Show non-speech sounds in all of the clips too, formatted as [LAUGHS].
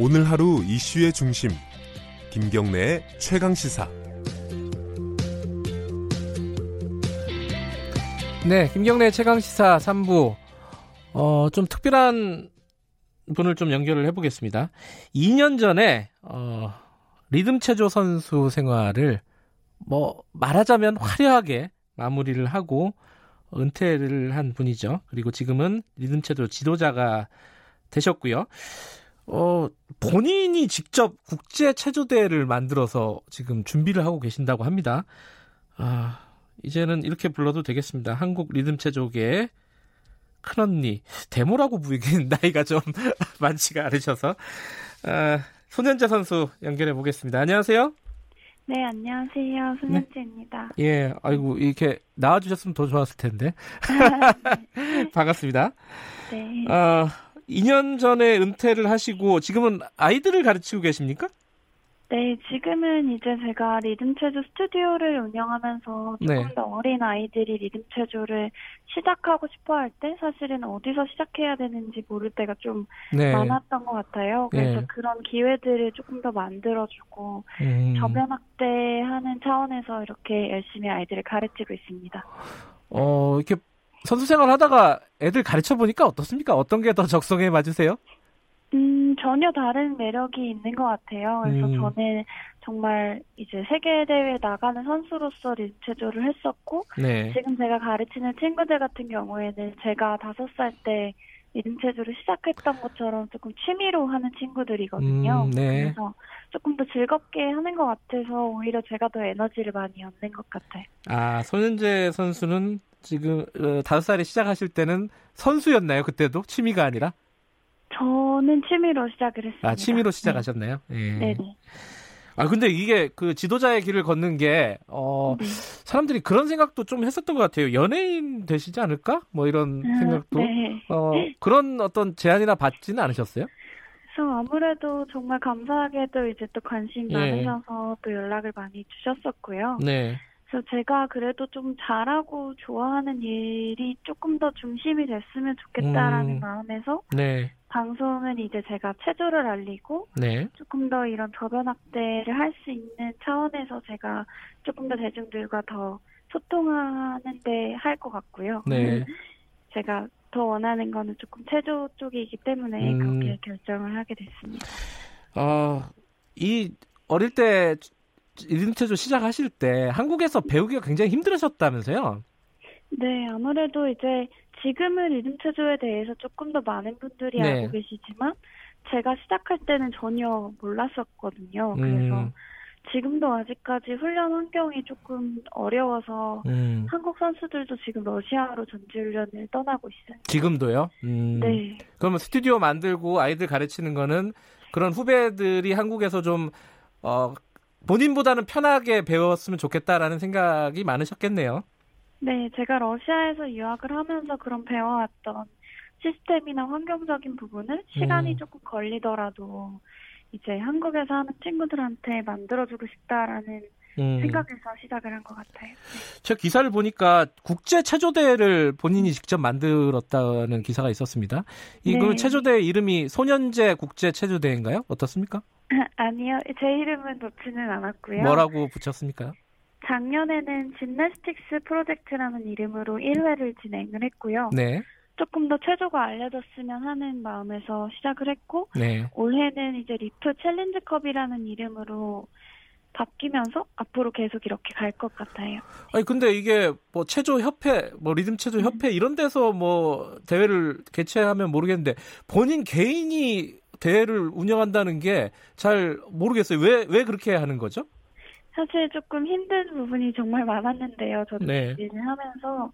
오늘 하루 이슈의 중심 김경래의 최강 시사 네, 김경래 최강 시사 3부 어, 좀 특별한 분을 좀 연결을 해보겠습니다. 2년 전에 어, 리듬 체조 선수 생활을 뭐 말하자면 화려하게 마무리를 하고 은퇴를 한 분이죠. 그리고 지금은 리듬 체조 지도자가 되셨고요. 어, 본인이 직접 국제 체조대회를 만들어서 지금 준비를 하고 계신다고 합니다. 아, 이제는 이렇게 불러도 되겠습니다. 한국 리듬 체조계의 큰언니 데모라고 부르기는 [LAUGHS] 나이가 좀 [LAUGHS] 많지가 않으셔서 아, 손현재 선수 연결해 보겠습니다. 안녕하세요. 네, 안녕하세요. 손현재입니다. 네. 예, 아이고 이렇게 나와주셨으면 더 좋았을 텐데 [LAUGHS] 반갑습니다. 네. 어, 2년 전에 은퇴를 하시고 지금은 아이들을 가르치고 계십니까? 네, 지금은 이제 제가 리듬 체조 스튜디오를 운영하면서 조금 네. 더 어린 아이들이 리듬 체조를 시작하고 싶어 할 때 사실은 어디서 시작해야 되는지 모를 때가 좀 네. 많았던 것 같아요. 그래서 네. 그런 기회들을 조금 더 만들어주고 음, 저변 확대하는 차원에서 이렇게 열심히 아이들을 가르치고 있습니다. 어, 이렇게 선수 생활 하다가 애들 가르쳐 보니까 어떻습니까? 어떤 게 더 적성에 맞으세요? 음, 전혀 다른 매력이 있는 것 같아요. 그래서 음. 저는 정말 이제 세계대회 나가는 선수로서 리체조를 했었고, 네. 지금 제가 가르치는 친구들 같은 경우에는 제가 다섯 살 때 리듬체조를 시작했던 것처럼 조금 취미로 하는 친구들이거든요. 음, 네. 그래서 조금 더 즐겁게 하는 것 같아서 오히려 제가 더 에너지를 많이 얻는 것 같아요. 아, 손현재 선수는 지금 어, 다섯 살에 시작하실 때는 선수였나요? 그때도 취미가 아니라? 저는 취미로 시작을 했습니다. 아, 취미로 시작하셨나요? 예. 네. 아, 근데 이게 그 지도자의 길을 걷는 게, 어, 네. 사람들이 그런 생각도 좀 했었던 것 같아요. 연예인 되시지 않을까? 뭐 이런 음, 생각도. 네. 어, 그런 어떤 제안이나 받지는 않으셨어요? 그래서 아무래도 정말 감사하게도 이제 또 관심 예. 많으셔서 또 연락을 많이 주셨었고요. 네. 그래서 제가 그래도 좀 잘하고 좋아하는 일이 조금 더 중심이 됐으면 좋겠다라는 음. 마음에서 네. 방송은 이제 제가 체조를 알리고 네. 조금 더 이런 저변 확대를 할 수 있는 차원에서 제가 조금 더 대중들과 더 소통하는데 할 것 같고요. 네. [LAUGHS] 제가 더 원하는 거는 조금 체조 쪽이기 때문에 음. 그렇게 결정을 하게 됐습니다. 어, 이 어릴 때 리듬 체조 시작하실 때 한국에서 배우기가 굉장히 힘들으셨다면서요? 네, 아무래도 이제 지금은 리듬 체조에 대해서 조금 더 많은 분들이 네. 알고 계시지만 제가 시작할 때는 전혀 몰랐었거든요. 그래서 음, 지금도 아직까지 훈련 환경이 조금 어려워서 음. 한국 선수들도 지금 러시아로 전지훈련을 떠나고 있어요. 지금도요? 음. 네. 그러면 스튜디오 만들고 아이들 가르치는 거는 그런 후배들이 한국에서 좀, 어, 본인보다는 편하게 배웠으면 좋겠다라는 생각이 많으셨겠네요. 네, 제가 러시아에서 유학을 하면서 그런 배워왔던 시스템이나 환경적인 부분을 시간이 음. 조금 걸리더라도 이제 한국에서 하는 친구들한테 만들어주고 싶다라는 음. 생각에서 시작을 한 것 같아요. 제가 기사를 보니까 국제 체조대회를 본인이 직접 만들었다는 기사가 있었습니다. 이 네. 그 체조대 이름이 손연재 국제 체조대회인가요? 어떻습니까? [LAUGHS] 아니요, 제 이름은 넣지는 않았고요. 뭐라고 붙였습니까? 작년에는 Gymnastics Project라는 이름으로 1회를 진행을 했고요. 네, 조금 더 체조가 알려졌으면 하는 마음에서 시작을 했고, 네. 올해는 이제 LEAP Challenge Cup이라는 이름으로 바뀌면서 앞으로 계속 이렇게 갈 것 같아요. 아니 근데 이게 뭐 체조 협회, 뭐 리듬 체조 협회 이런 데서 뭐 대회를 개최하면 모르겠는데 본인 개인이 대회를 운영한다는 게 잘 모르겠어요. 왜 왜 그렇게 하는 거죠? 사실 조금 힘든 부분이 정말 많았는데요. 저도 네. 준비를 하면서.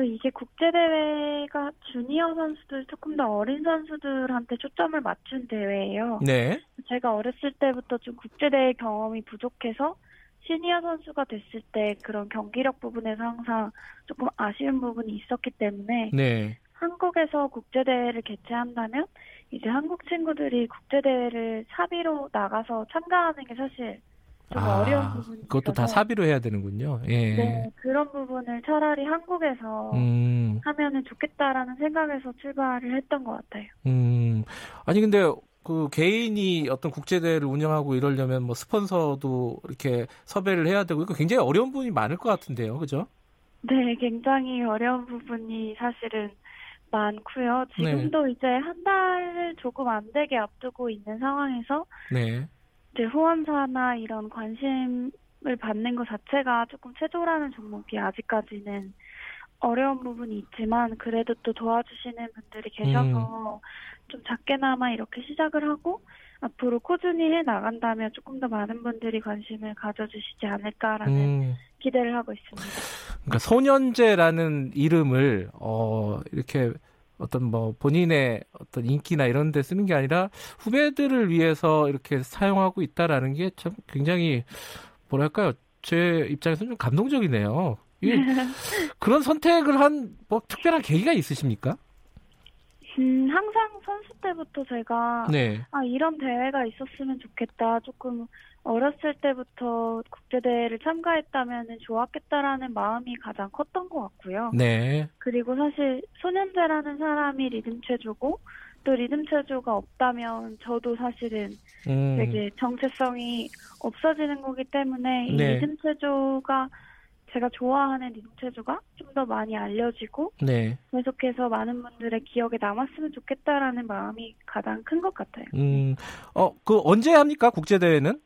그래서 이게 국제대회가 주니어 선수들, 조금 더 어린 선수들한테 초점을 맞춘 대회예요. 네. 제가 어렸을 때부터 좀 국제대회 경험이 부족해서 시니어 선수가 됐을 때 그런 경기력 부분에서 항상 조금 아쉬운 부분이 있었기 때문에 네. 한국에서 국제대회를 개최한다면 이제 한국 친구들이 국제대회를 사비로 나가서 참가하는 게 사실 좀 어려운 부분이 그것도 다 있어서 사비로 해야 되는군요. 예. 네, 그런 부분을 차라리 한국에서 음, 하면은 좋겠다라는 생각에서 출발을 했던 것 같아요. 음. 아니 근데 그 개인이 어떤 국제대회를 운영하고 이러려면 뭐 스폰서도 이렇게 섭외를 해야 되고 이거 굉장히 어려운 부분이 많을 것 같은데요. 그죠? 네, 굉장히 어려운 부분이 사실은 많고요. 지금도 이제 한 달 조금 안 되게 앞두고 있는 상황에서 네. 이제 후원사나 이런 관심을 받는 것 자체가 조금 체조라는 종목이 아직까지는 어려운 부분이 있지만 그래도 또 도와주시는 분들이 계셔서 좀 작게나마 이렇게 시작을 하고 앞으로 꾸준히 해 나간다면 조금 더 많은 분들이 관심을 가져주시지 않을까라는 음, 기대를 하고 있습니다. 그러니까 소년제라는 이름을 어 이렇게 어떤 뭐 본인의 어떤 인기나 이런 데 쓰는 게 아니라 후배들을 위해서 이렇게 사용하고 있다라는 게 참 굉장히 뭐랄까요? 제 입장에서는 좀 감동적이네요. [LAUGHS] 그런 선택을 한 뭐 특별한 계기가 있으십니까? 음, 항상 선수 때부터 제가 네. 아, 이런 대회가 있었으면 좋겠다. 조금 어렸을 때부터 국제대회를 참가했다면 좋았겠다라는 마음이 가장 컸던 것 같고요. 네. 그리고 사실 소년제라는 사람이 리듬체조고 또 리듬체조가 없다면 저도 사실은 음. 되게 정체성이 없어지는 거기 때문에 이 네. 리듬체조가 제가 좋아하는 리듬체조가 좀 더 많이 알려지고 네. 계속해서 많은 분들의 기억에 남았으면 좋겠다라는 마음이 가장 큰 것 같아요. 음. 어, 그 언제 합니까? 국제 대회는?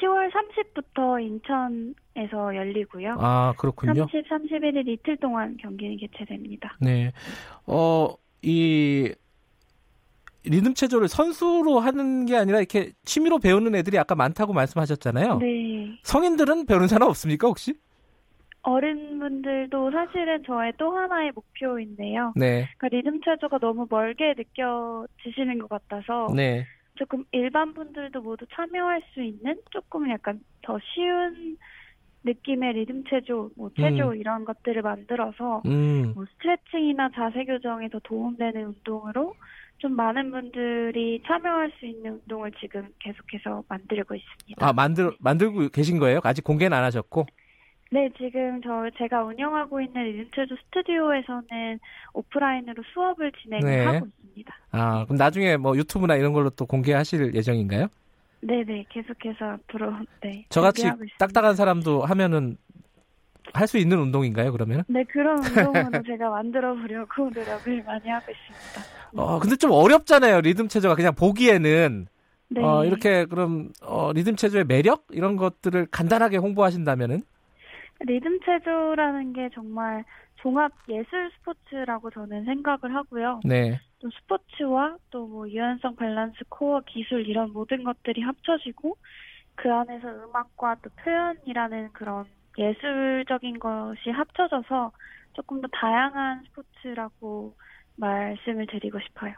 10월 30부터 인천에서 열리고요. 아, 그렇군요. 30, 31일 이틀 동안 경기는 개최됩니다. 네. 어, 이 리듬 체조를 선수로 하는 게 아니라 이렇게 취미로 배우는 애들이 아까 많다고 말씀하셨잖아요. 네. 성인들은 배우는 사람 없습니까, 혹시? 어른분들도 사실은 저의 또 하나의 목표인데요. 네. 그러니까 리듬 체조가 너무 멀게 느껴지시는 것 같아서 네. 조금 일반 분들도 모두 참여할 수 있는 조금 약간 더 쉬운 느낌의 리듬 체조, 뭐 체조 이런 것들을 만들어서 음. 뭐 스트레칭이나 자세 교정에 더 도움되는 운동으로 좀 많은 분들이 참여할 수 있는 운동을 지금 계속해서 만들고 있습니다. 아, 만들 만들고 계신 거예요? 아직 공개는 안 하셨고. 네, 지금 저 제가 운영하고 있는 리듬체조 스튜디오에서는 오프라인으로 수업을 진행을 네. 하고 있습니다. 아, 그럼 나중에 뭐 유튜브나 이런 걸로 또 공개하실 예정인가요? 네, 네, 계속해서 앞으로 네. 저같이. 딱딱한 사람도 하면은 할 수 있는 운동인가요, 그러면? 네, 그런 [LAUGHS] 운동으로 제가 만들어 보려고 노력을 많이 하고 있습니다. 어, 근데 좀 어렵잖아요, 리듬 체조가. 그냥 보기에는. 네. 어, 이렇게 그럼 어, 리듬 체조의 매력 이런 것들을 간단하게 홍보하신다면은 리듬 체조라는 게 정말 종합 예술 스포츠라고 저는 생각을 하고요. 네. 또 스포츠와 또 뭐 유연성, 밸런스, 코어, 기술 이런 모든 것들이 합쳐지고 그 안에서 음악과 또 표현이라는 그런 예술적인 것이 합쳐져서 조금 더 다양한 스포츠라고 말씀을 드리고 싶어요.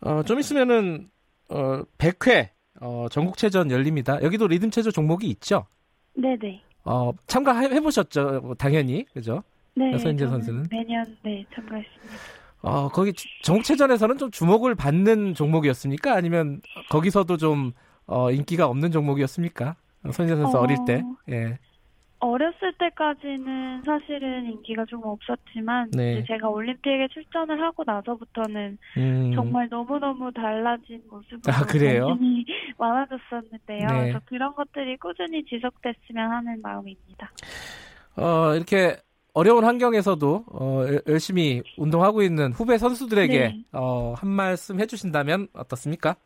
어, 좀 있으면은 어, 100회 어, 전국체전 열립니다. 여기도 리듬 체조 종목이 있죠? 네네. 어, 참가해 보셨죠? 뭐 당연히. 그죠? 네. 저는 선수는? 매년 네 참가했습니다. 어, 거기 전국체전에서는 좀 주목을 받는 종목이었습니까? 아니면 거기서도 좀 어, 인기가 없는 종목이었습니까? 손재 선수 어, 어... 릴 때. 예. 어렸을 때까지는 사실은 인기가 좀 없었지만 네. 제가 올림픽에 출전을 하고 나서부터는 음. 정말 너무너무 달라진 모습으로 아? 관심이 [LAUGHS] 많아졌었는데요. 네. 그래서 그런 것들이 꾸준히 지속됐으면 하는 마음입니다. 어, 이렇게 어려운 환경에서도 어, 열- 열심히 운동하고 있는 후배 선수들에게 네. 어, 한 말씀 해주신다면 어떻습니까?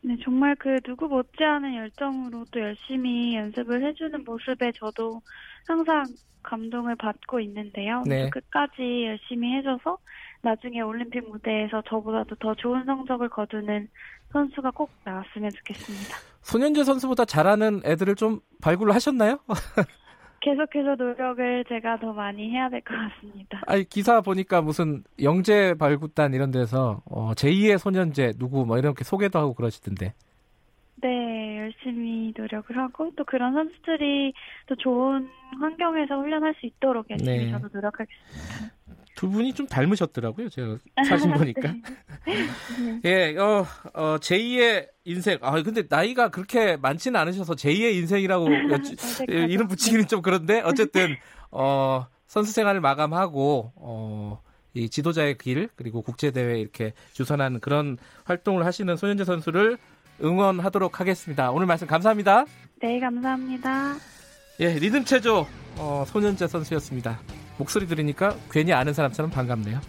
네, 정말 그 누구 못지않은 열정으로 또 열심히 연습을 해주는 모습에 저도 항상 감동을 받고 있는데요. 네. 끝까지 열심히 해줘서 나중에 올림픽 무대에서 저보다도 더 좋은 성적을 거두는 선수가 꼭 나왔으면 좋겠습니다. 손현재 선수보다 잘하는 애들을 좀 발굴을 하셨나요? [LAUGHS] 계속해서 노력을 제가 더 많이 해야 될 것 같습니다. 아니 기사 보니까 무슨 영재 발굴단 이런 데서 어, 제2의 소년재 누구 뭐 이렇게 소개도 하고 그러시던데. 네, 열심히 노력을 하고 또 그런 선수들이 또 좋은 환경에서 훈련할 수 있도록 열심히 네. 저도 노력하겠습니다. 두 분이 좀 닮으셨더라고요. 제가 [LAUGHS] 사진 보니까. 네. 예, 어, 어, 제2의 인생. 아, 근데 나이가 그렇게 많지는 않으셔서 제2의 인생이라고? [LAUGHS] 예, 이름 붙이기는 좀 그런데 어쨌든 어, 선수 생활을 마감하고 어, 이 지도자의 길 그리고 국제 대회 이렇게 주선하는 그런 활동을 하시는 손현재 선수를 응원하도록 하겠습니다. 오늘 말씀 감사합니다. 네, 감사합니다. 예, 리듬 체조 어, 손현재 선수였습니다. 목소리 들으니까 괜히 아는 사람처럼 반갑네요.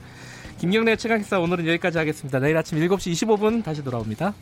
김경래 최강식사 오늘은 여기까지 하겠습니다. 내일 아침 7시 25분 다시 돌아옵니다.